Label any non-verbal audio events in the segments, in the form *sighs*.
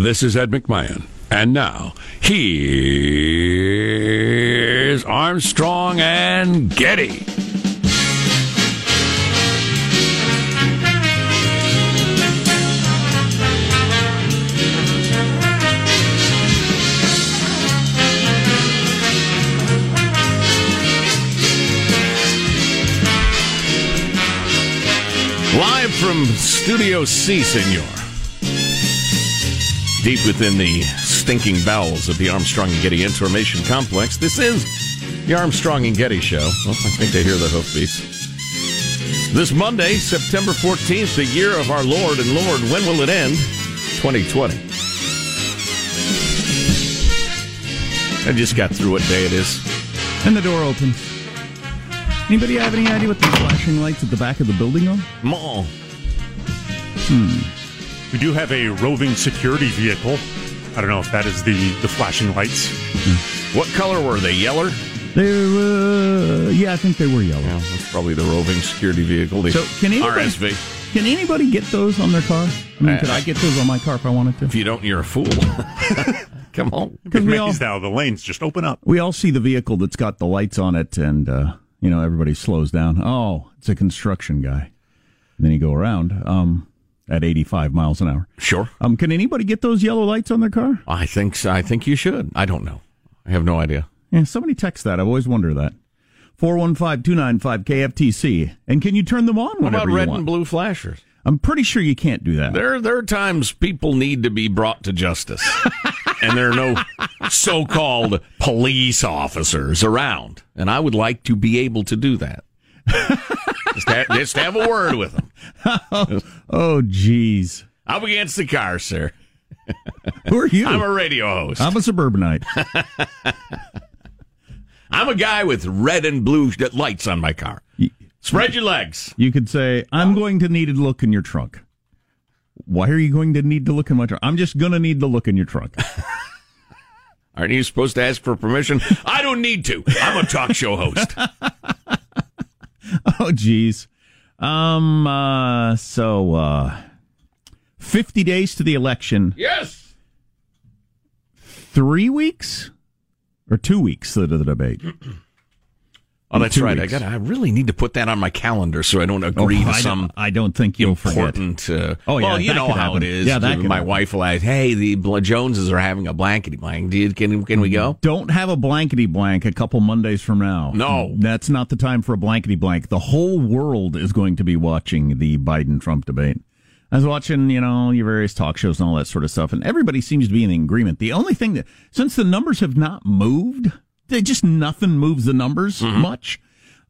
This is Ed McMahon. And now, here's Armstrong and Getty. Live from Studio C, senor deep within the stinking bowels of the Armstrong and Getty Information Complex. This is the Armstrong and Getty Show. Well, I think they hear the hoofbeats. This Monday, September 14th, the year of our Lord and Lord, when will it end? 2020. I just got through what day it is. And the door opens. Anybody have any idea what the flashing lights at the back of the building are? Mall. Hmm. We do have a roving security vehicle. I don't know if that is the, the flashing lights. What color were they? Yeller? They were, yeah, I think they were yellow. Yeah, that's probably the roving security vehicle. The So can anybody, RSV. can anybody get those on their car? I mean, Uh, could I get those on my car if I wanted to? If you don't, you're a fool. *laughs* Come on. *laughs* Because we all, how the lanes just open up. we all see the vehicle that's got the lights on it, and uh, you know everybody slows down. Oh, it's a construction guy. And then you go around um, at 85 miles an hour. Sure. Um, can anybody get those yellow lights on their car? I think so. I think you should. I don't know. I have no idea. Yeah, somebody text that. I've always wonder that. 415-295-KFTC. And can you turn them on What whenever about you red want? and blue flashers? I'm pretty sure you can't do that. There, there are times people need to be brought to justice, *laughs* and there are no so-called police officers around. And I would like to be able to do that. *laughs* just, have, just have a word with them. *laughs* oh, jeez. I'm against the car, sir. Who are you? I'm a radio host. I'm a suburbanite. *laughs* I'm a guy with red and blue lights on my car. Spread your legs. You could say, I'm going to need to look in your trunk. Why are you going to need to look in my trunk? I'm just going to need to look in your trunk. *laughs* Aren't you supposed to ask for permission? I don't need to. I'm a talk show host. *laughs* oh, geez. Um. Uh, so, uh, fifty days to the election. Yes. Three weeks or two weeks to the debate. *clears throat* Oh, that's right. weeks. I got. I really need to put that on my calendar so I don't agree Oh, to I some don't, I don't think you'll forget. important. Uh, Oh, yeah, well, you know how happen. it is. Yeah, that could my happen. wife will ask, "Hey, the Joneses are having a blankety blank. Dude, can can we go?" Don't have a blankety blank a couple Mondays from now. No. That's not the time for a blankety blank. The whole world is going to be watching the Biden Trump debate. I was watching, you know, your various talk shows and all that sort of stuff, and everybody seems to be in agreement. The only thing that, since the numbers have not moved, they just nothing moves the numbers much.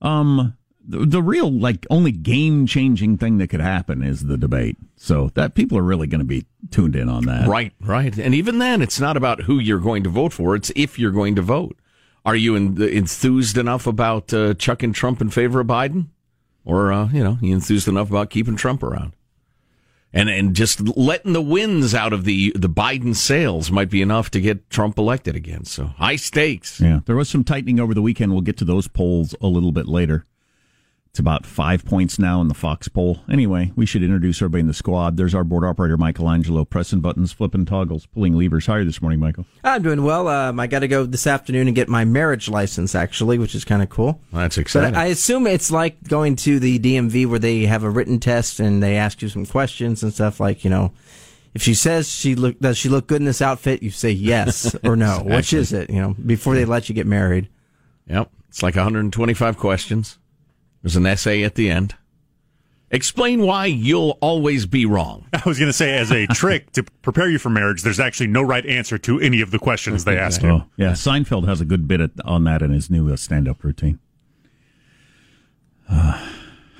Um, the, the real, like, only game changing thing that could happen is the debate. So that people are really going to be tuned in on that. Right, right. And even then, it's not about who you're going to vote for. It's if you're going to vote. Are you en- enthused enough about uh, chucking Trump in favor of Biden, or uh, you know, you enthused enough about keeping Trump around? And and just letting the winds out of the the Biden sails might be enough to get Trump elected again. So high stakes. Yeah, there was some tightening over the weekend. We'll get to those polls a little bit later. It's about five points now in the Fox poll. Anyway, we should introduce everybody in the squad. There's our board operator, Michelangelo, pressing buttons, flipping toggles, pulling levers. How are you this morning, Michael? I'm doing well. Um, I got to go this afternoon and get my marriage license, actually, which is kind of cool. That's But exciting. I assume it's like going to the DMV where they have a written test and they ask you some questions and stuff like, you know, if she says she look does she look good in this outfit, you say yes *laughs* or no. Which is it? You know, before they let you get married. Yep. It's like 125 questions. There's an essay at the end. Explain why you'll always be wrong. *laughs* I was going to say, as a trick to prepare you for marriage, there's actually no right answer to any of the questions they ask you. Oh, yeah. Seinfeld has a good bit at, on that in his new uh, stand-up routine. Uh,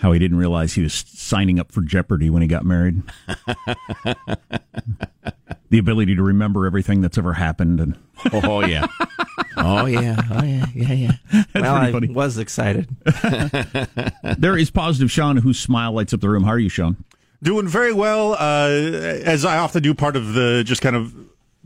how he didn't realize he was signing up for Jeopardy when he got married. *laughs* the ability to remember everything that's ever happened, and Oh yeah. Oh yeah. Oh yeah. Yeah yeah. *laughs* that's well, I funny. was excited. *laughs* There is positive Sean, whose smile lights up the room. How are you, Sean? Doing very well, uh, as I often do. Part of the just kind of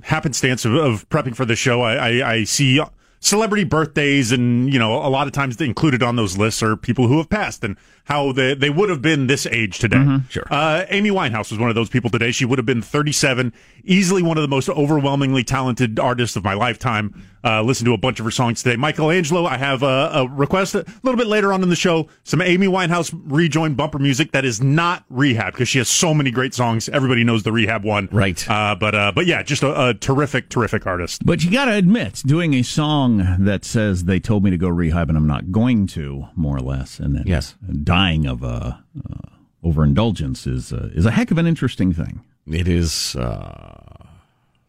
happenstance of, of prepping for the show, I, I, I see celebrity birthdays, and you know, a lot of times included on those lists are people who have passed and how they they would have been this age today. Sure. Uh, Amy Winehouse was one of those people today. She would have been 37, easily one of the most overwhelmingly talented artists of my lifetime. Uh, listen to a bunch of her songs today. Michelangelo, I have a, a request a little bit later on in the show. Some Amy Winehouse rejoin bumper music that is not rehab because she has so many great songs. Everybody knows the rehab one, Right. Uh, but uh, but yeah, just a, a terrific, terrific artist. But you got to admit, doing a song that says they told me to go rehab and I'm not going to, more or less, and then Yes. Dying of uh, uh, overindulgence is uh, is a heck of an interesting thing. It is uh,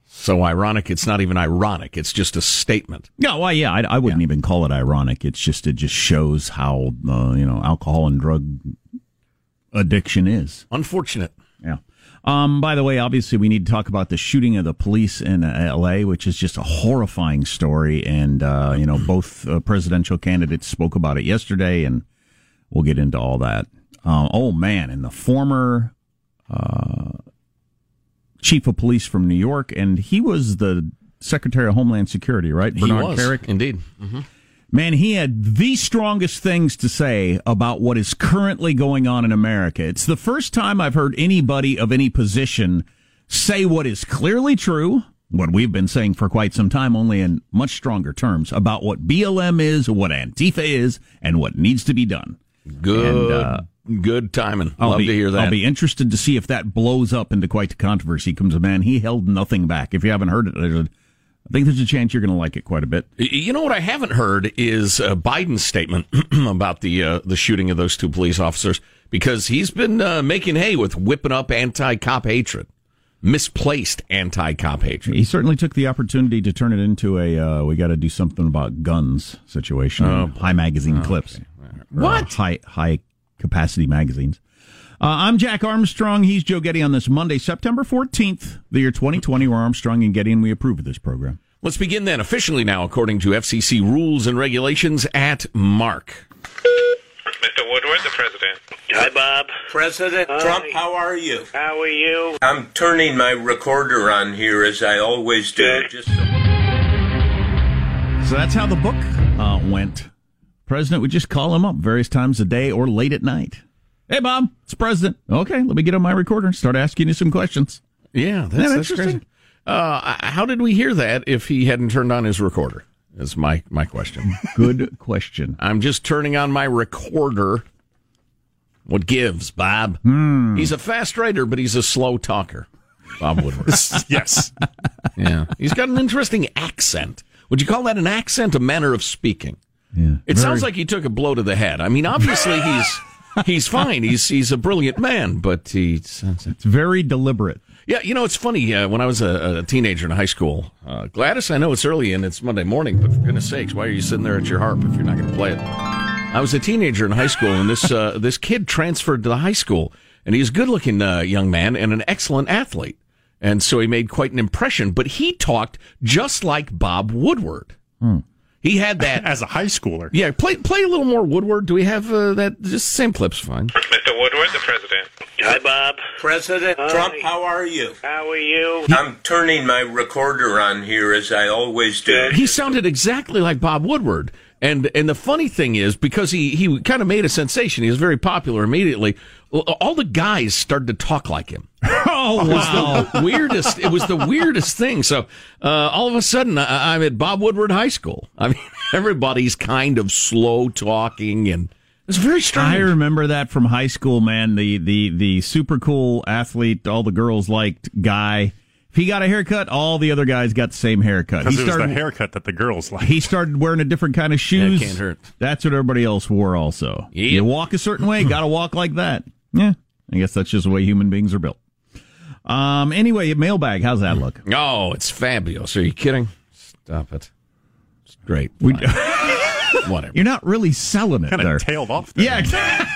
so ironic. It's not even ironic. It's just a statement. Yeah, well, yeah, I, I wouldn't even call it ironic. It's just it just shows how uh, you know alcohol and drug addiction is. Unfortunate. Yeah. Um, by the way, obviously, we need to talk about the shooting of the police in uh, L.A., which is just a horrifying story. And, uh, you know, both uh, presidential candidates spoke about it yesterday, and we'll get into all that. Uh, oh, man. And the former uh, chief of police from New York, and he was the Secretary of Homeland Security, right? Bernard he was Kerik. indeed. Man, he had the strongest things to say about what is currently going on in America. It's the first time I've heard anybody of any position say what is clearly true, what we've been saying for quite some time, only in much stronger terms, about what BLM is, what Antifa is, and what needs to be done. Good. And, uh, good timing. I'll Love be, to hear that. I'll be interested to see if that blows up into quite the controversy. Comes a man, he held nothing back. If you haven't heard it, a, I think there's a chance you're going to like it quite a bit. You know what I haven't heard is uh, Biden's statement *clears throat* about the uh, the shooting of those two police officers because he's been uh, making hay with whipping up anti-cop hatred, misplaced anti-cop hatred. He certainly took the opportunity to turn it into a uh, we got to do something about guns situation. high magazine clips. What? high high capacity magazines. Uh, I'm Jack Armstrong. He's Joe Getty on this Monday, September 14th, the year 2020. We're Armstrong and Getty, and we approve of this program. Let's begin then officially now, according to FCC rules and regulations. At Mark. Mr. Woodward, the president. Hi, Bob. President Trump, how are you? How are you? I'm turning my recorder on here as I always do. Just so- So that's how the book uh, went. President would just call him up various times a day or late at night. Hey, Bob, it's president. Okay, let me get on my recorder and start asking you some questions. Yeah, that's, that that's interesting? crazy. Uh, how did we hear that if he hadn't turned on his recorder? Is my my question. *laughs* Good question. I'm just turning on my recorder. What gives, Bob? Hmm. He's a fast writer, but he's a slow talker. Bob Woodward. *laughs* yes. yeah, he's got an interesting accent. Would you call that an accent, a manner of speaking? Yeah. It sounds like he took a blow to the head. I mean, obviously he's *laughs* he's fine. He's he's a brilliant man, but he's It's very deliberate. yeah. You know, it's funny. Uh, when I was a, a teenager in high school, uh, Gladys, I know it's early and it's Monday morning, but for goodness sakes, why are you sitting there at your harp if you're not going to play it? I was a teenager in high school, and this uh, this kid transferred to the high school, and he's a good looking uh, young man and an excellent athlete, and so he made quite an impression. But he talked just like Bob Woodward. He had that *laughs* As a high schooler. Yeah, play play a little more Woodward. Do we have uh, that? Just same clip's fine. Mr. Woodward, the president. Hi, Bob. President Hi. Trump, how are you? How are you? I'm turning my recorder on here as I always do. He sounded exactly like Bob Woodward. And and the funny thing is because he he kind of made a sensation. He was very popular immediately. All the guys started to talk like him. *laughs* Oh, It was the weirdest. It was the weirdest thing. So uh, all of a sudden, I, I'm at Bob Woodward High School. *laughs* I mean, everybody's kind of slow talking, and it's very strange. I remember that from high school, man. The the the super cool athlete, all the girls liked guy. If he got a haircut, all the other guys got the same haircut. Because He it was the started haircut that the girls like. he started wearing a different kind of shoes. can't hurt. That's what everybody else wore. Also, Yep. you walk a certain way, got to walk like that. Yeah, I guess that's just the way human beings are built. Um. Anyway, mailbag. How's that look? Oh, it's fabulous. Are you kidding? Stop it. It's great. We, *laughs* Whatever. you're not really selling it kind there. of tailed off. There. yeah. exactly.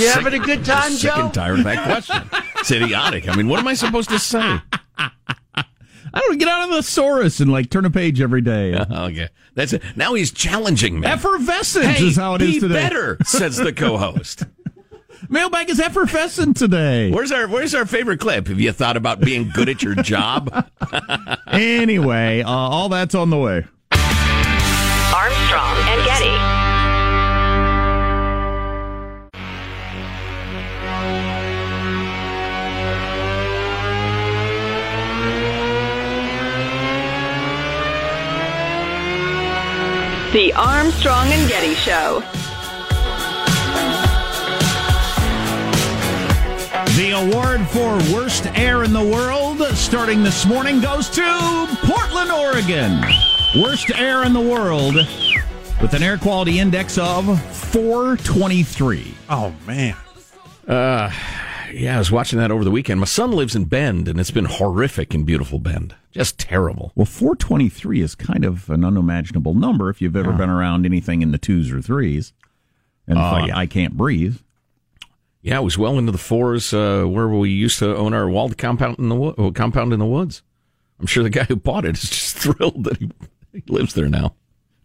You having a good time, Sick Joe? and tired of that question. It's idiotic. I mean, what am I supposed to say? I don't get out of the thesaurus and like turn a page every day. *laughs* Okay, that's it. Now he's challenging me. Effervescence Hey, is how it be is today. better, says the co-host. *laughs* Mailbag is effervescent today. Where's our Where's our favorite clip? Have you thought about being good at your job? *laughs* anyway, uh, all that's on the way. Armstrong and Getty. The Armstrong and Getty Show. The award for worst air in the world, starting this morning, goes to Portland, Oregon. Worst air in the world, with an air quality index of 423. Oh man. Uh, yeah, I was watching that over the weekend. My son lives in Bend, and it's been horrific in beautiful Bend. Just terrible. Well, 423 is kind of an unimaginable number if you've ever been around anything in the twos or threes. And it's like, I can't breathe. Yeah, it was well into the fours uh, where we used to own our walled compound in the wo- uh, compound in the woods. I'm sure the guy who bought it is just *laughs* thrilled that he, he lives there now.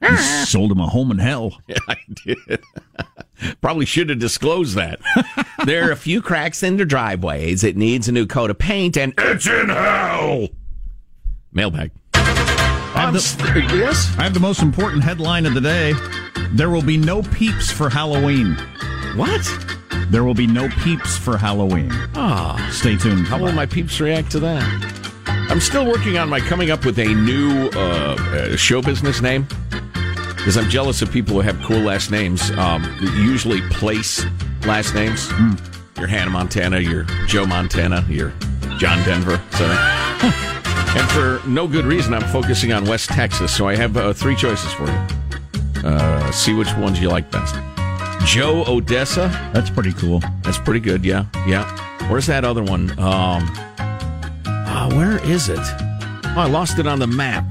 You sold him a home in hell. *laughs* Yeah, I did. *laughs* Probably should have disclosed that. there are a few cracks in the driveways. It needs a new coat of paint, and it's in hell. Mailbag. have the- yes. I have the most important headline of the day. There will be no peeps for Halloween. What? There will be no peeps for Halloween. Ah, Stay tuned. how will my peeps react to that? I'm still working on my coming up with a new uh, uh, show business name because I'm jealous of people who have cool last names. Um, usually place last names. Your Hannah Montana, your Joe Montana, your John Denver, etc. *laughs* and for no good reason, I'm focusing on West Texas. So I have uh, three choices for you. Uh, see which ones you like best. Joe Odessa. That's pretty cool. That's pretty good. Yeah, yeah. Where's that other one? Um, uh, where is it? Oh, I lost it on the map.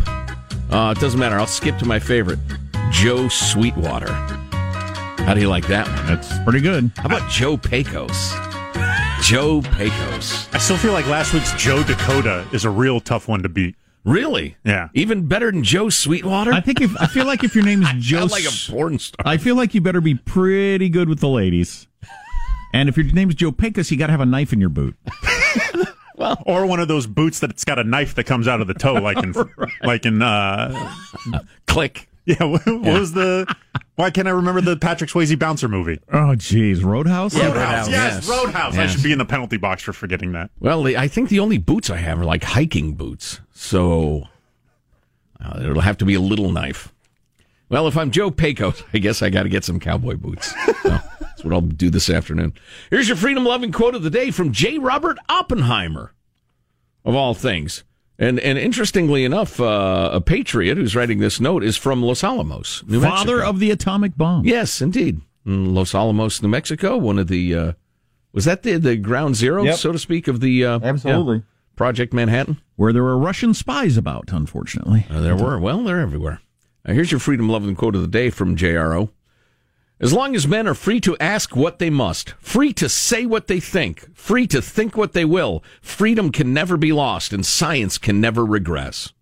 Uh, it doesn't matter. I'll skip to my favorite, Joe Sweetwater. How do you like that one? That's pretty good. How about Joe Pecos? Joe Pecos. I still feel like last week's Joe Dakota is a real tough one to beat. Really? Yeah. Even better than Joe Sweetwater? I think if I feel like if your name is *laughs* Joe, like a porn star. I feel like you better be pretty good with the ladies. And if your name is Joe Pecos, you got to have a knife in your boot. *laughs* well, Or one of those boots that's got a knife that comes out of the toe, like in, *laughs* like in, uh, Click. yeah. What, what was the Why can't I remember the Patrick Swayze bouncer movie? Oh, geez, Roadhouse. Yeah, Roadhouse. Roadhouse, Yes, yes. Roadhouse. I should be in the penalty box for forgetting that. Well, the- I think the only boots I have are like hiking boots, so uh, it'll have to be a little knife. Well, if I'm Joe Pecos, *laughs* I guess I got to get some cowboy boots. So that's what I'll do this afternoon. Here's your freedom loving quote of the day from J. Robert Oppenheimer, of all things. And and interestingly enough, uh, a patriot who's writing this note is from Los Alamos, New Mexico. Father Mexico. of the atomic bomb. Yes, indeed. In Los Alamos, New Mexico, one of the uh, was that the the ground zero, Yep. so to speak, of the uh, Absolutely. yeah, Project Manhattan. Where there were Russian spies about, unfortunately. Uh, there were. Well, they're everywhere. Uh, here's your freedom loving quote of the day from JRO. As long as men are free to ask what they must, free to say what they think, free to think what they will, freedom can never be lost and science can never regress.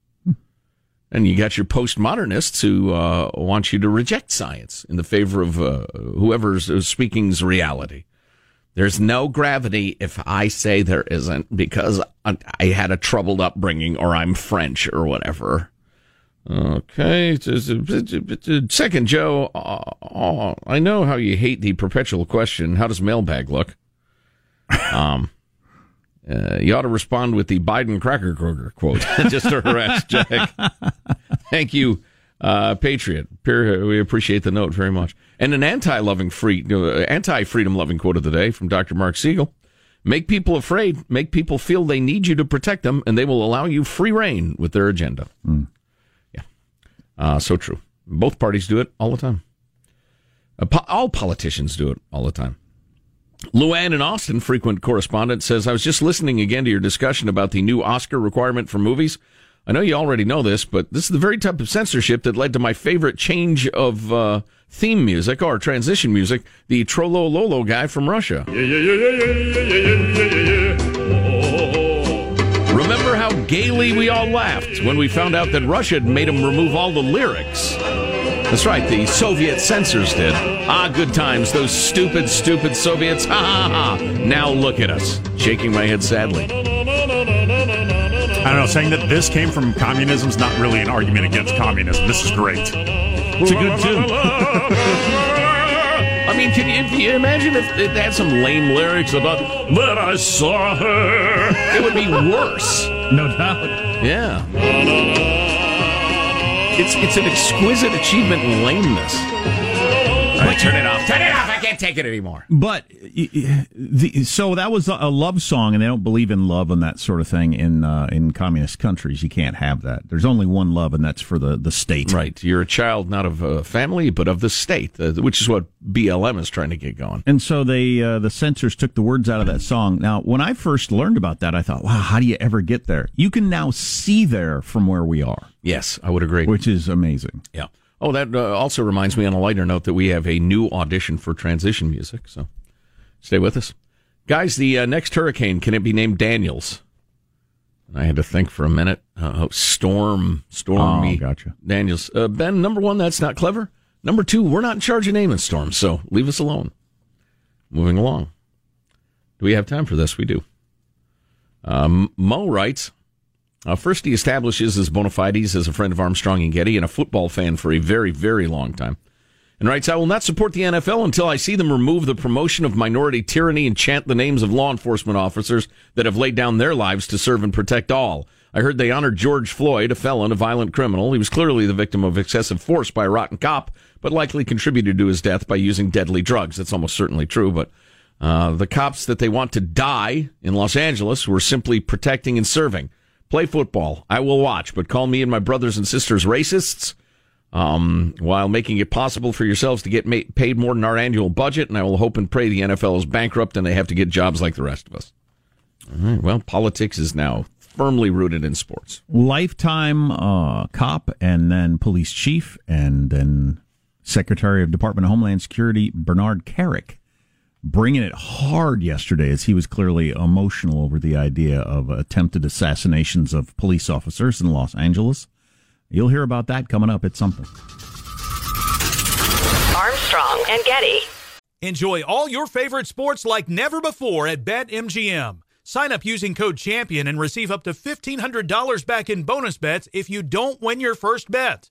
And you got your postmodernists who uh, want you to reject science in the favor of uh, whoever's speaking's reality. There's no gravity if I say there isn't because I had a troubled upbringing or I'm French or whatever. Okay. Second, Joe, uh, I know how you hate the perpetual question how does mailbag look? Um, *laughs* uh, you ought to respond with the Biden cracker croaker quote *laughs* just to harass Jack. Thank you, uh, Patriot. We appreciate the note very much. And an anti-loving free, uh, anti-freedom loving quote of the day from Dr. Marc Siegel. Make people afraid, make people feel they need you to protect them, and they will allow you free reign with their agenda. Yeah. Uh, so true. Both parties do it all the time. Uh, all politicians do it all the time. Luann in Austin, frequent correspondent, says, I was just listening again to your discussion about the new Oscar requirement for movies. I know you already know this, but this is the very type of censorship that led to my favorite change of uh, theme music or transition music, the Trollo Lolo guy from Russia. Remember how gaily we all laughed when we found out that Russia had made him remove all the lyrics? That's right, the Soviet censors did. Ah, good times, those stupid, stupid Soviets. Ha ha ha. Now look at us. Shaking my head sadly. I don't know. Saying that this came from communism is not really an argument against communism. This is great. It's a good tune. I mean, can you, can you imagine if it had some lame lyrics about "That I saw her"? It would be worse. No doubt. Yeah. It's it's an exquisite achievement in lameness. Turn it off. Turn it off. I can't take it anymore. But the, so that was a love song, and they don't believe in love and that sort of thing in uh, in communist countries. You can't have that. There's only one love, and that's for the, the state. Right. You're a child not of a family, but of the state, uh, which is what BLM is trying to get going. And so they uh, the censors took the words out of that song. Now, when I first learned about that, I thought, wow, how do you ever get there? You can now see there from where we are, Yes, I would agree. which is amazing. Yeah. Oh, that uh, also reminds me on a lighter note that we have a new audition for transition music. So stay with us. Guys, the uh, next hurricane, can it be named Daniels? I had to think for a minute. Uh, oh, storm, stormy. Oh, gotcha. Daniels. Uh, ben, number one, that's not clever. Number two, we're not in charge of naming storms, so leave us alone. Moving along. Do we have time for this? We do. Um, Mo writes, uh, first, he establishes his bona fides as a friend of Armstrong and Getty and a football fan for a very, very long time. And writes, I will not support the NFL until I see them remove the promotion of minority tyranny and chant the names of law enforcement officers that have laid down their lives to serve and protect all. I heard they honored George Floyd, a felon, a violent criminal. He was clearly the victim of excessive force by a rotten cop, but likely contributed to his death by using deadly drugs. That's almost certainly true, but uh, the cops that they want to die in Los Angeles were simply protecting and serving. Play football. I will watch, but call me and my brothers and sisters racists um, while making it possible for yourselves to get ma- paid more than our annual budget. And I will hope and pray the NFL is bankrupt and they have to get jobs like the rest of us. All right. Well, politics is now firmly rooted in sports. Lifetime uh, cop, and then police chief, and then Secretary of Department of Homeland Security Bernard Kerik bringing it hard yesterday as he was clearly emotional over the idea of attempted assassinations of police officers in Los Angeles. You'll hear about that coming up at something. Armstrong and Getty. Enjoy all your favorite sports like never before at BetMGM. Sign up using code CHAMPION and receive up to $1,500 back in bonus bets if you don't win your first bet.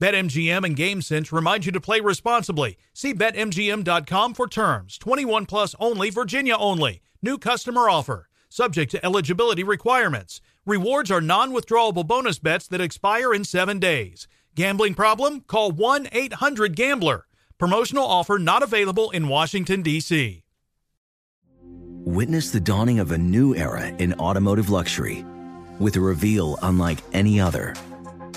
BetMGM and GameSense remind you to play responsibly. See BetMGM.com for terms. 21 plus only, Virginia only. New customer offer. Subject to eligibility requirements. Rewards are non withdrawable bonus bets that expire in seven days. Gambling problem? Call 1 800 Gambler. Promotional offer not available in Washington, D.C. Witness the dawning of a new era in automotive luxury with a reveal unlike any other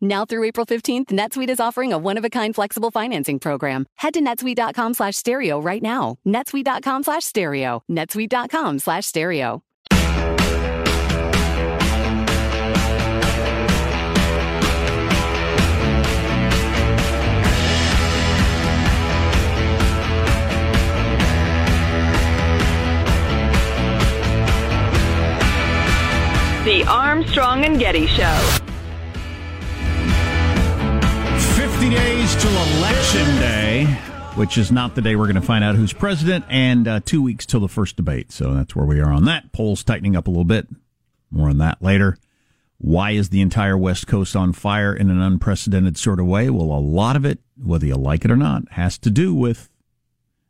Now through April 15th, NetSuite is offering a one-of-a-kind flexible financing program. Head to netsuite.com slash stereo right now. netsuite.com slash stereo. netsuite.com slash stereo. The Armstrong and Getty Show. 50 days till Election Day, which is not the day we're going to find out who's president, and uh, two weeks till the first debate. So that's where we are on that. Polls tightening up a little bit. More on that later. Why is the entire West Coast on fire in an unprecedented sort of way? Well, a lot of it, whether you like it or not, has to do with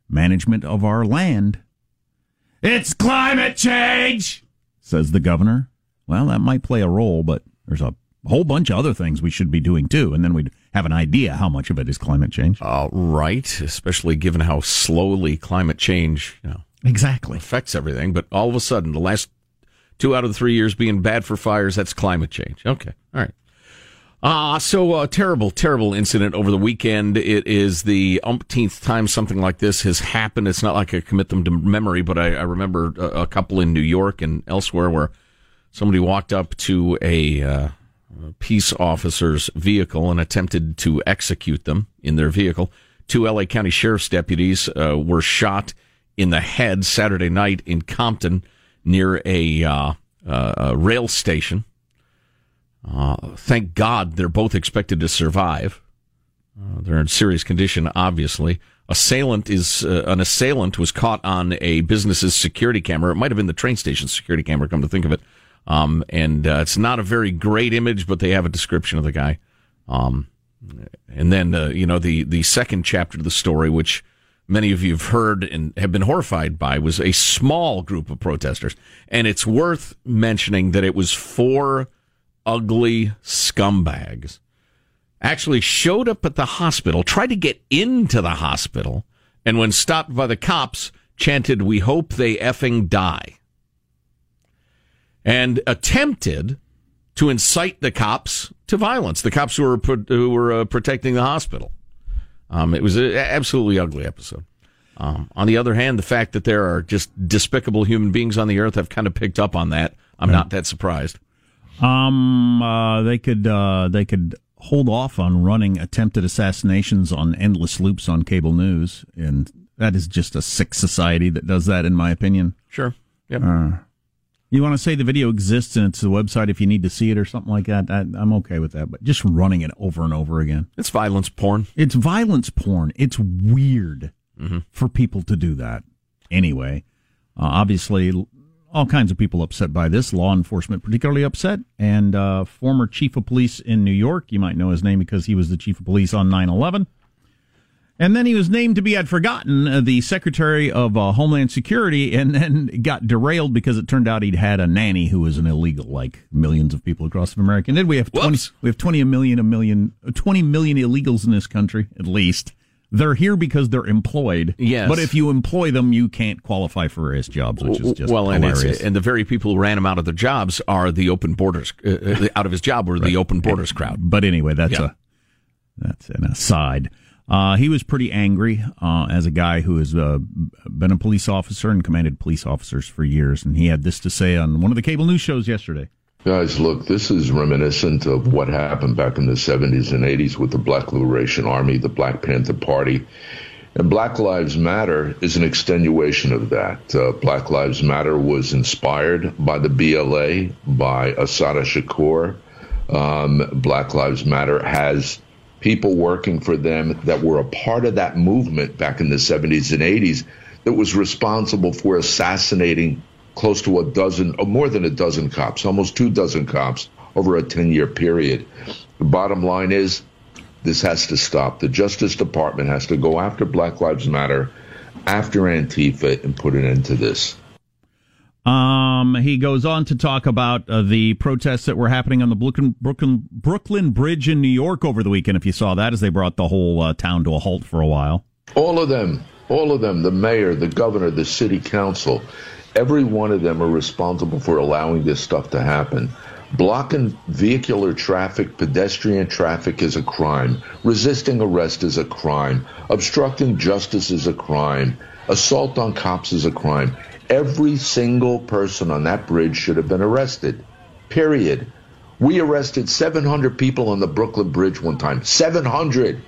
management of our land. It's climate change, says the governor. Well, that might play a role, but there's a whole bunch of other things we should be doing too, and then we'd have an idea how much of it is climate change. Uh, right, especially given how slowly climate change you know, exactly affects everything. But all of a sudden, the last two out of the three years being bad for fires, that's climate change. Okay, all right. Ah, uh, so uh, terrible, terrible incident over the weekend. It is the umpteenth time something like this has happened. It's not like I commit them to memory, but I, I remember a, a couple in New York and elsewhere where somebody walked up to a uh, peace officer's vehicle and attempted to execute them in their vehicle. Two LA County Sheriff's deputies uh, were shot in the head Saturday night in Compton near a, uh, uh a rail station. Uh, thank God they're both expected to survive. Uh, they're in serious condition, obviously. Assailant is an assailant was caught on a business's security camera. It might have been the train station security camera. Come to think of it, um, and uh, it's not a very great image, but they have a description of the guy. Um, and then, uh, you know, the, the second chapter of the story, which many of you have heard and have been horrified by, was a small group of protesters. And it's worth mentioning that it was four ugly scumbags actually showed up at the hospital, tried to get into the hospital, and when stopped by the cops, chanted, We hope they effing die, and attempted to incite the cops to violence, the cops who were, who were uh, protecting the hospital. Um, it was an absolutely ugly episode. Um, on the other hand, the fact that there are just despicable human beings on the earth, I've kind of picked up on that. I'm not that surprised. Um, uh, they could uh, they could hold off on running attempted assassinations on endless loops on cable news, and that is just a sick society that does that, in my opinion. Sure. Yep. Uh, you want to say the video exists and it's the website if you need to see it or something like that? I, I'm okay with that, but just running it over and over again. It's violence porn. It's violence porn. It's weird Mm-hmm. for people to do that. Anyway, uh, obviously, all kinds of people upset by this. Law enforcement particularly upset. And uh, former chief of police in New York, you might know his name because he was the chief of police on 9 11. And then he was named to be, I'd forgotten, uh, the Secretary of uh, Homeland Security, and then got derailed because it turned out he'd had a nanny who was an illegal, like millions of people across America. And then we have 20, we have 20 a million, a million, 20 million illegals in this country, at least. They're here because they're employed. Yes. But if you employ them, you can't qualify for various jobs, which is just well, and, hilarious. and the very people who ran him out of their jobs are the open borders, uh, uh, out of his job were the open borders crowd. But anyway, that's Yeah. a that's an aside. Uh, he was pretty angry uh, as a guy who has uh, been a police officer and commanded police officers for years, and he had this to say on one of the cable news shows yesterday. Guys, look, this is reminiscent of what happened back in the 70s and 80s with the Black Liberation Army, the Black Panther Party. And Black Lives Matter is an extenuation of that. Uh, Black Lives Matter was inspired by the BLA, by Assata Shakur. Um, Black Lives Matter has people working for them that were a part of that movement back in the 70s and 80s that was responsible for assassinating close to a dozen, or more than a dozen cops, almost two dozen cops over a 10 year period. The bottom line is this has to stop. The Justice Department has to go after Black Lives Matter, after Antifa, and put an end to this. Um, he goes on to talk about uh, the protests that were happening on the Brooklyn, Brooklyn Brooklyn Bridge in New York over the weekend. If you saw that, as they brought the whole uh, town to a halt for a while. All of them, all of them, the mayor, the governor, the city council, every one of them are responsible for allowing this stuff to happen. Blocking vehicular traffic, pedestrian traffic is a crime. Resisting arrest is a crime. Obstructing justice is a crime. Assault on cops is a crime. Every single person on that bridge should have been arrested. Period. We arrested 700 people on the Brooklyn Bridge one time. 700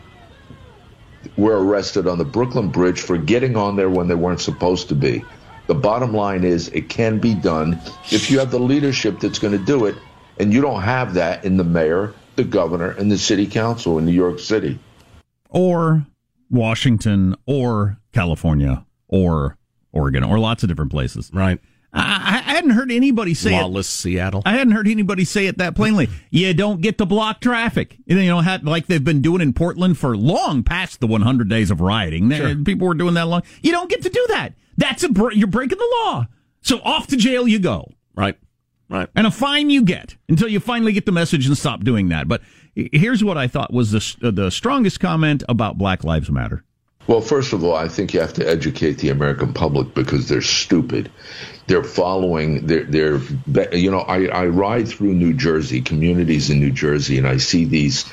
were arrested on the Brooklyn Bridge for getting on there when they weren't supposed to be. The bottom line is it can be done if you have the leadership that's going to do it, and you don't have that in the mayor, the governor, and the city council in New York City. or Washington or California or Oregon or lots of different places. Right. I, I hadn't heard anybody say it. Lawless Seattle. I hadn't heard anybody say it that plainly. *laughs* You don't get to block traffic. You know, like they've been doing in Portland for long past the 100 days of rioting. They- People were doing that long. You don't get to do that. That's a br- you're breaking the law. So off to jail you go. Right. Right. And a fine you get until you finally get the message and stop doing that. But here's what I thought was the uh, the strongest comment about Black Lives Matter. Well, first of all, I think you have to educate the American public because they're stupid. They're following, they're, they're you know, I, I ride through New Jersey, communities in New Jersey, and I see these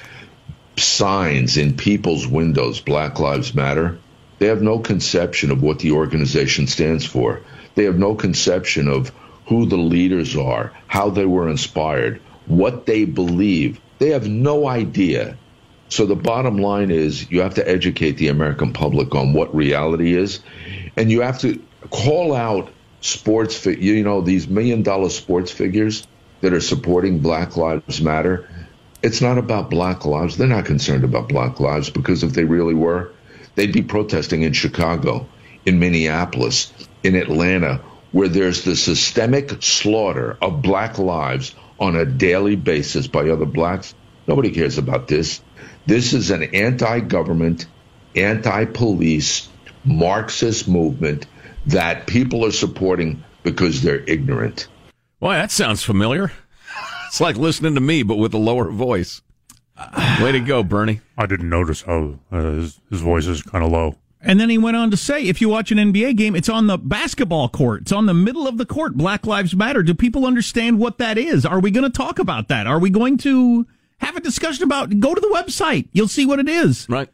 signs in people's windows, Black Lives Matter. They have no conception of what the organization stands for. They have no conception of who the leaders are, how they were inspired, what they believe. They have no idea. So the bottom line is you have to educate the American public on what reality is, and you have to call out sports, you know, these million dollar sports figures that are supporting Black Lives Matter. It's not about Black lives. They're not concerned about Black lives because if they really were, they'd be protesting in Chicago, in Minneapolis, in Atlanta, where there's the systemic slaughter of Black lives on a daily basis by other blacks. Nobody cares about this. This is an anti government, anti police, Marxist movement that people are supporting because they're ignorant. Boy, that sounds familiar. *laughs* It's like listening to me, but with a lower voice. Way to go, Bernie. I didn't notice how uh, his, his voice is kind of low. And then he went on to say, if you watch an NBA game, it's on the basketball court. It's on the middle of the court. Black Lives Matter. Do people understand what that is? Are we going to talk about that? Are we going to have a discussion about, go to the website. You'll see what it is. Right.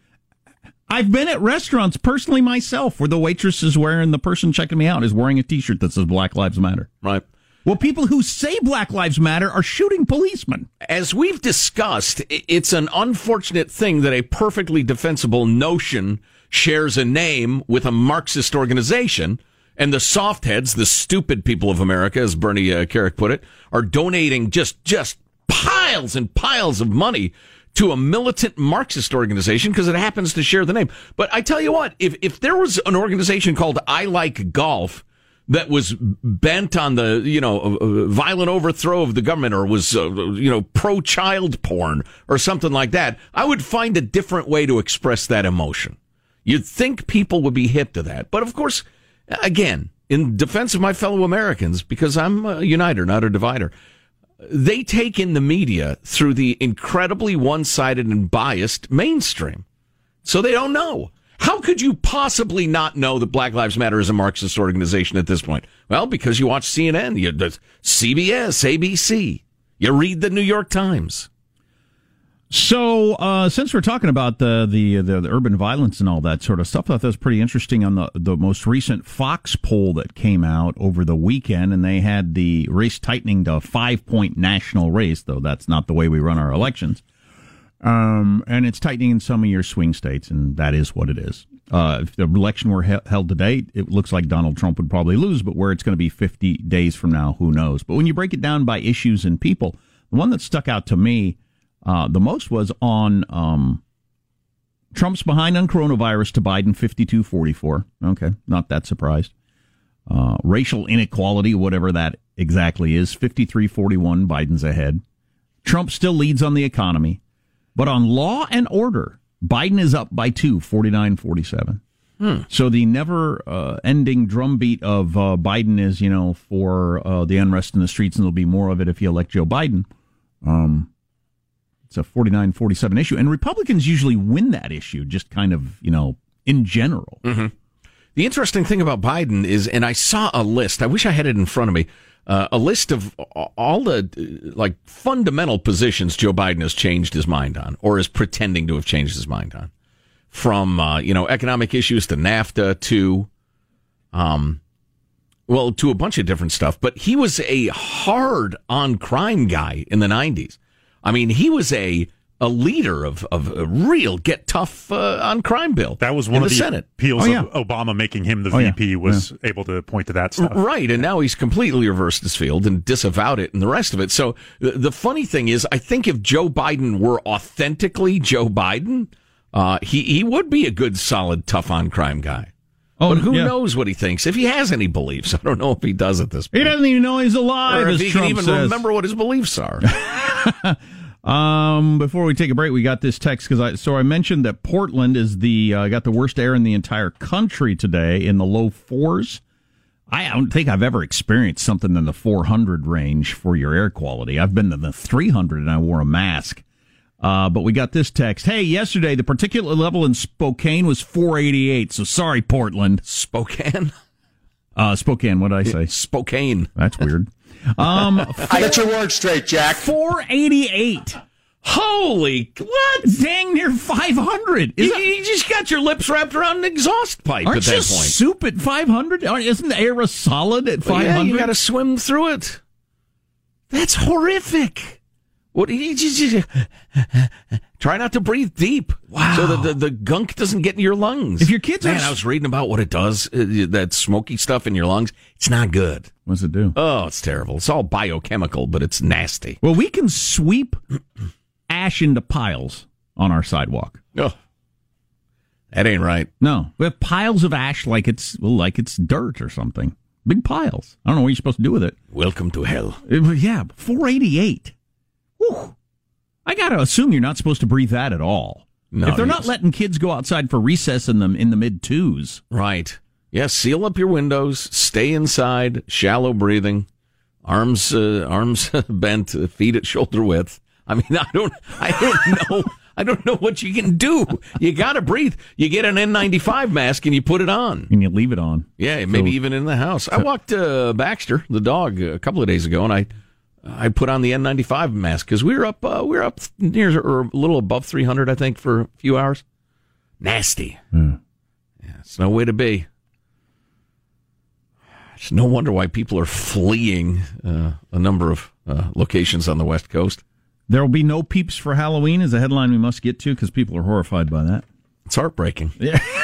I've been at restaurants personally myself where the waitress is wearing, the person checking me out is wearing a t-shirt that says Black Lives Matter. Right. Well, people who say Black Lives Matter are shooting policemen. As we've discussed, it's an unfortunate thing that a perfectly defensible notion shares a name with a Marxist organization. And the softheads, the stupid people of America, as Bernie uh, Kerik put it, are donating just, just piles and piles of money to a militant Marxist organization because it happens to share the name. But I tell you what, if, if there was an organization called I Like Golf that was bent on the, you know, uh, uh violent overthrow of the government or was, uh, you know, pro child porn or something like that, I would find a different way to express that emotion. You'd think people would be hip to that. But of course, again, in defense of my fellow Americans, because I'm a uniter, not a divider, they take in the media through the incredibly one sided and biased mainstream. So they don't know. How could you possibly not know that Black Lives Matter is a Marxist organization at this point? Well, because you watch CNN, you, CBS, ABC, you read the New York Times. So, uh, since we're talking about the, the, the the urban violence and all that sort of stuff, I thought that was pretty interesting on the the most recent Fox poll that came out over the weekend, and they had the race tightening to a five point national race, though that's not the way we run our elections. Um, and it's tightening in some of your swing states, and that is what it is. Uh, if the election were he- held today, it looks like Donald Trump would probably lose, but where it's going to be 50 days from now, who knows? But when you break it down by issues and people, the one that stuck out to me uh, the most was on um, Trump's behind on coronavirus to Biden 52 44. Okay, not that surprised. Uh, racial inequality, whatever that exactly is, 53 41, Biden's ahead. Trump still leads on the economy. But on law and order, Biden is up by two, 49 47. Hmm. So the never uh, ending drumbeat of uh, Biden is, you know, for uh, the unrest in the streets, and there'll be more of it if you elect Joe Biden. Um, it's a 49 47 issue. And Republicans usually win that issue, just kind of, you know, in general. Mm-hmm. The interesting thing about Biden is, and I saw a list, I wish I had it in front of me, uh, a list of all the like fundamental positions Joe Biden has changed his mind on or is pretending to have changed his mind on. From, uh, you know, economic issues to NAFTA to, um, well, to a bunch of different stuff. But he was a hard on crime guy in the 90s. I mean, he was a a leader of, of a real get tough uh, on crime bill. That was one of the, the Senate. appeals oh, yeah. of Obama making him the oh, VP yeah. was yeah. able to point to that stuff. Right, and now he's completely reversed his field and disavowed it and the rest of it. So the, the funny thing is, I think if Joe Biden were authentically Joe Biden, uh, he he would be a good, solid, tough on crime guy. Oh, but who knows what he thinks? If he has any beliefs, *laughs* I don't know if he does at this point. He doesn't even know he's alive. Or if he Trump can even says. remember what his beliefs are. *laughs* *laughs* Um, before we take a break, we got this text because I so I mentioned that Portland is the uh, got the worst air in the entire country today in the low fours. I don't think I've ever experienced something in the 400 range for your air quality. I've been in the 300 and I wore a mask. Uh, but we got this text. Hey, yesterday the particulate level in Spokane was 488. So sorry, Portland. Spokane. Uh, Spokane. What did I say? Spokane. That's weird. Um, I *laughs* get your word straight, Jack. 488. Holy what? Dang near 500. You, that, you just got your lips wrapped around an exhaust pipe aren't at that you point. soup at 500? Isn't the air a solid at 500? yeah, you got to swim through it. That's horrific. What try not to breathe deep, wow. so that the, the gunk doesn't get in your lungs. If your kids man, are, I was reading about what it does. Uh, that smoky stuff in your lungs, it's not good. What's it do? Oh, it's terrible. It's all biochemical, but it's nasty. Well, we can sweep ash into piles on our sidewalk. Oh, that ain't right. No, we have piles of ash like it's well, like it's dirt or something. Big piles. I don't know what you're supposed to do with it. Welcome to hell. It, yeah, 488. Whew. I got to assume you're not supposed to breathe that at all. No, if they're not letting kids go outside for recess in them in the mid twos, right? Yes, yeah, seal up your windows, stay inside, shallow breathing, arms uh, arms *laughs* bent, feet at shoulder width. I mean, *laughs* I don't I don't *laughs* know I don't know what you can do. You got to breathe. You get an N95 mask and you put it on. And you leave it on. Yeah, maybe So- even in the house. I walked uh, Baxter, the dog, a couple of days ago, and I I put on the N95 mask because we were up uh, we were up near or a little above 300, I think, for a few hours. Nasty. Yeah, it's no way to be. It's no wonder why people are fleeing uh, a number of uh, locations on the West Coast. There will be no peeps for Halloween is a headline we must get to because people are horrified by that. It's heartbreaking. Yeah. *laughs*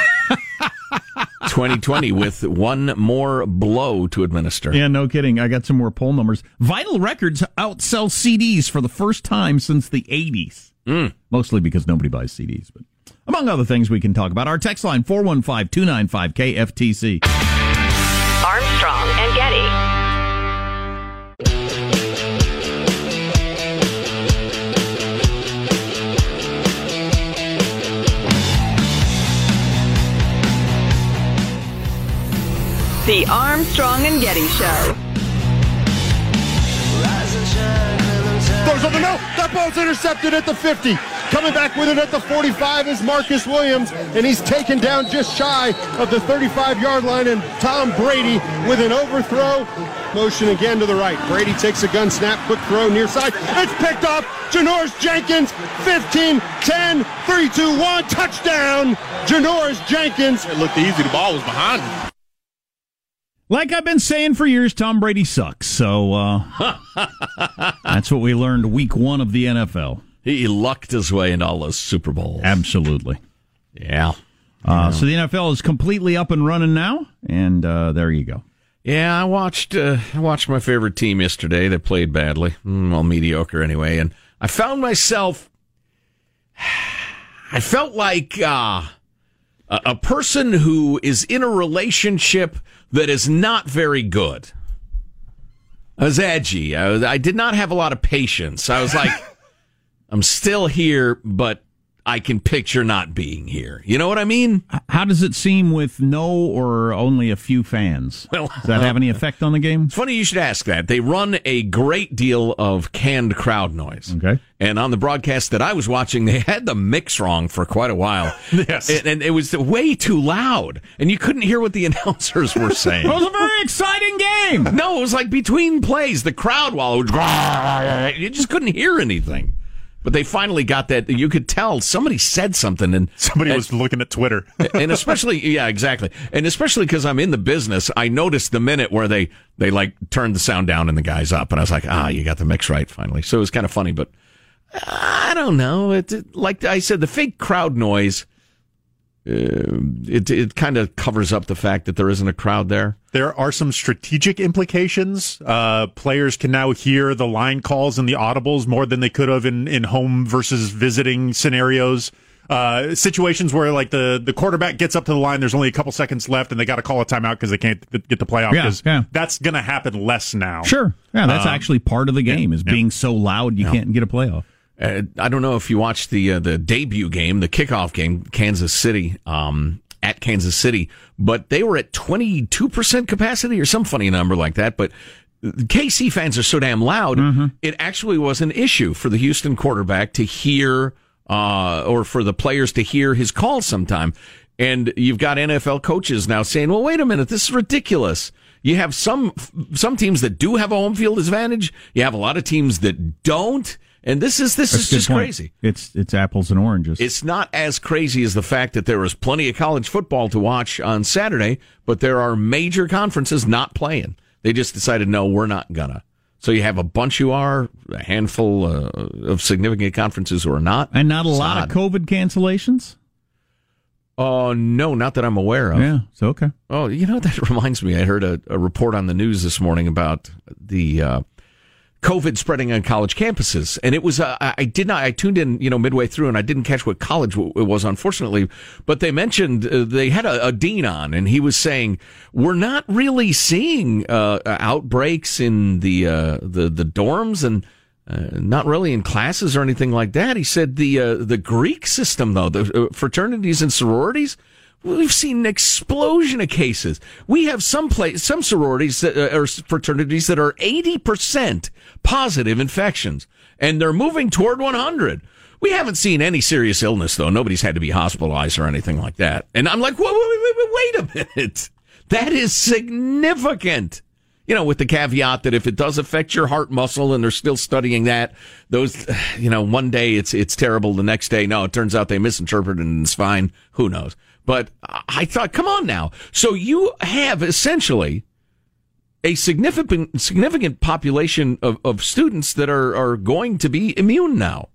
2020 *laughs* with one more blow to administer. Yeah, no kidding. I got some more poll numbers. Vinyl Records outsell CDs for the first time since the 80s. Mm. Mostly because nobody buys CDs, but among other things we can talk about. Our text line 415 295 KFTC. The Armstrong and Getty Show. Throws over, no, that ball's intercepted at the 50. Coming back with it at the 45 is Marcus Williams, and he's taken down just shy of the 35-yard line, and Tom Brady with an overthrow. Motion again to the right. Brady takes a gun snap, quick throw near side. It's picked off. Janoris Jenkins, 15, 10, 3, 2, 1, touchdown. Janoris Jenkins. It looked easy. The ball was behind him. Like I've been saying for years, Tom Brady sucks. So uh, *laughs* that's what we learned week one of the NFL. He lucked his way into all those Super Bowls. Absolutely. Yeah. Uh, So the NFL is completely up and running now, and uh, there you go. Yeah, I watched uh, I watched my favorite team yesterday. They played badly, mm, well, mediocre anyway, and I found myself. *sighs* I felt like uh, a person who is in a relationship that is not very good. I was edgy. I, was, I did not have a lot of patience. I was like, *laughs* I'm still here, but I can picture not being here. You know what I mean? How does it seem with no or only a few fans? Well, does that have any uh, effect on the game? It's funny you should ask that. They run a great deal of canned crowd noise. Okay. And on the broadcast that I was watching, they had the mix wrong for quite a while. *laughs* yes. And, and it was way too loud, and you couldn't hear what the *laughs* announcers were saying. It was a very exciting game. No, it was like between plays, the crowd while it was, you just couldn't hear anything. But they finally got that. You could tell somebody said something, and Somebody and- was looking at Twitter. *laughs* and especially yeah exactly and especially because i'm in the business i noticed the minute where they they like turned the sound down and the guys up and i was like ah you got the mix right finally so it was kind of funny but i don't know it, it- like i said the fake crowd noise uh, it it kind of covers up the fact that there isn't a crowd there There are some strategic implications. Uh, players can now hear the line calls and the audibles more than they could have in, in home versus visiting scenarios. Uh, situations where like the, the quarterback gets up to the line, there's only a couple seconds left, and they got to call a timeout because they can't get the playoff. Yeah, 'cause yeah. That's going to happen less now. Sure. Yeah, that's Um, actually part of the game is yeah. being so loud you Yeah. can't get a playoff. Uh, I don't know if you watched the uh, the debut game, the kickoff game, Kansas City um, at Kansas City, but they were at twenty two percent capacity or some funny number like that. But KC fans are so damn loud, it actually was an issue for the Houston quarterback to hear, uh, or for the players to hear his call sometime. And you've got NFL coaches now saying, "Well, wait a minute, this is ridiculous." You have some some teams that do have a home field advantage. You have a lot of teams that don't. And this is this That's is just point. crazy. It's it's apples and oranges. It's not as crazy as the fact that there is plenty of college football to watch on Saturday, but there are major conferences not playing. They just decided, no, we're not gonna. So you have a bunch who are, a handful uh, of significant conferences who are not, and not a It's lot odd. of COVID cancellations. Oh no, not that I'm aware of. Yeah, so okay. Oh, you know that *laughs* reminds me. I heard a, a report on the news this morning about the uh, COVID spreading on college campuses, and it was uh, I did not. I tuned in, you know, midway through, and I didn't catch what college it was, unfortunately. But they mentioned uh, they had a, a dean on, and he was saying we're not really seeing uh, outbreaks in the uh, the the dorms and. Uh, not really in classes or anything like that. He said the uh, the Greek system, though, the fraternities and sororities, we've seen an explosion of cases. We have some place, some sororities that, uh, or fraternities that are eighty percent positive infections, and they're moving toward one hundred. We haven't seen any serious illness, though. Nobody's had to be hospitalized or anything like that. And I'm like, wait, wait, wait, wait a minute. That is significant. You know, with the caveat that if it does affect your heart muscle and they're still studying that, those, *sighs* you know, one day it's, it's terrible. The next day, no, it turns out they misinterpreted and it's fine. Who knows? But I thought, come on now. So you have essentially a significant, significant population of, of students that are, are going to be immune now.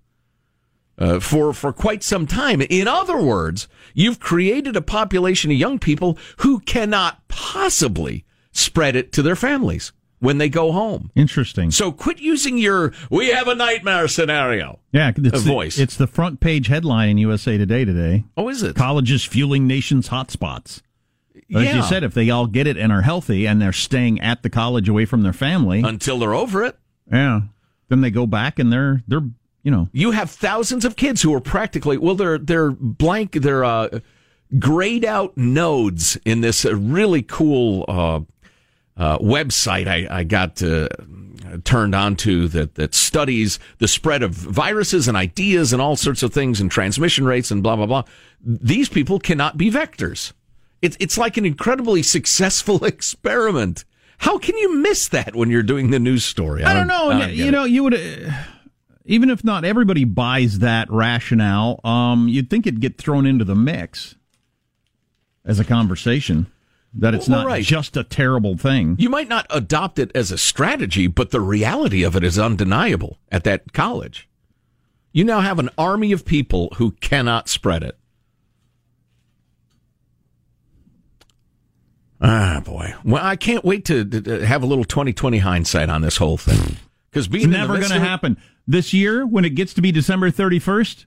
Uh, for for quite some time. In other words, you've created a population of young people who cannot possibly spread it to their families when they go home. Interesting. So quit using your "we have a nightmare" scenario. Yeah, it's voice. The, it's the front page headline in USA Today today. Oh, is it? Colleges fueling nation's hotspots. As Yeah. you said, if they all get it and are healthy and they're staying at the college away from their family until they're over it, yeah, then they go back and they're they're you know You have thousands of kids who are practically well, they're they're blank, they're uh, grayed out nodes in this uh, really cool uh, uh, website I, I got uh, turned onto that that studies the spread of viruses and ideas and all sorts of things and transmission rates and blah blah blah. These people cannot be vectors. It's it's like an incredibly *laughs* successful *laughs* experiment. How can you miss that when you're doing the news story? I don't know. I don't you it. know, you would uh, even if not everybody buys that rationale, um, you'd think it'd get thrown into the mix as a conversation that it's Well, not right. just a terrible thing. You might not adopt it as a strategy, but the reality of it is undeniable at that college. You now have an army of people who cannot spread it. Ah, boy. Well, I can't wait to, to- have a little 2020 hindsight on this whole thing. *laughs* Because being It's never going to happen this year when it gets to be December thirty first.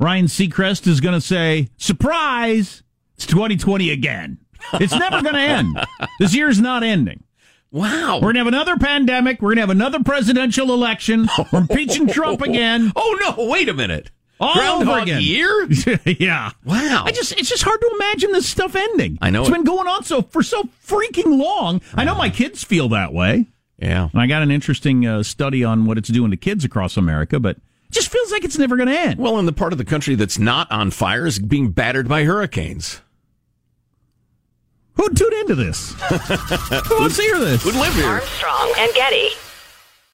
Ryan Seacrest is going to say, "Surprise! It's 2020 again." It's never going to end. This year's not ending. Wow. We're going to have another pandemic. We're going to have another presidential election. We're impeaching Trump again. *laughs* Oh no! Wait a minute. All Groundhog over again. year? *laughs* yeah. Wow. I just it's just hard to imagine this stuff ending. I know It's it. been going on so for so freaking long. I know my kids feel that way. Yeah. And I got an interesting uh, study on what it's doing to kids across America, but it just feels like it's never going to end. Well, in the part of the country that's not on fire is being battered by hurricanes. Who'd tune into this? *laughs* Who wants to hear this? Who'd live here. Armstrong and Getty.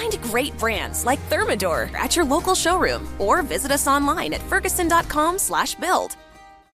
Find great brands like Thermador at your local showroom or visit us online at ferguson.com/build.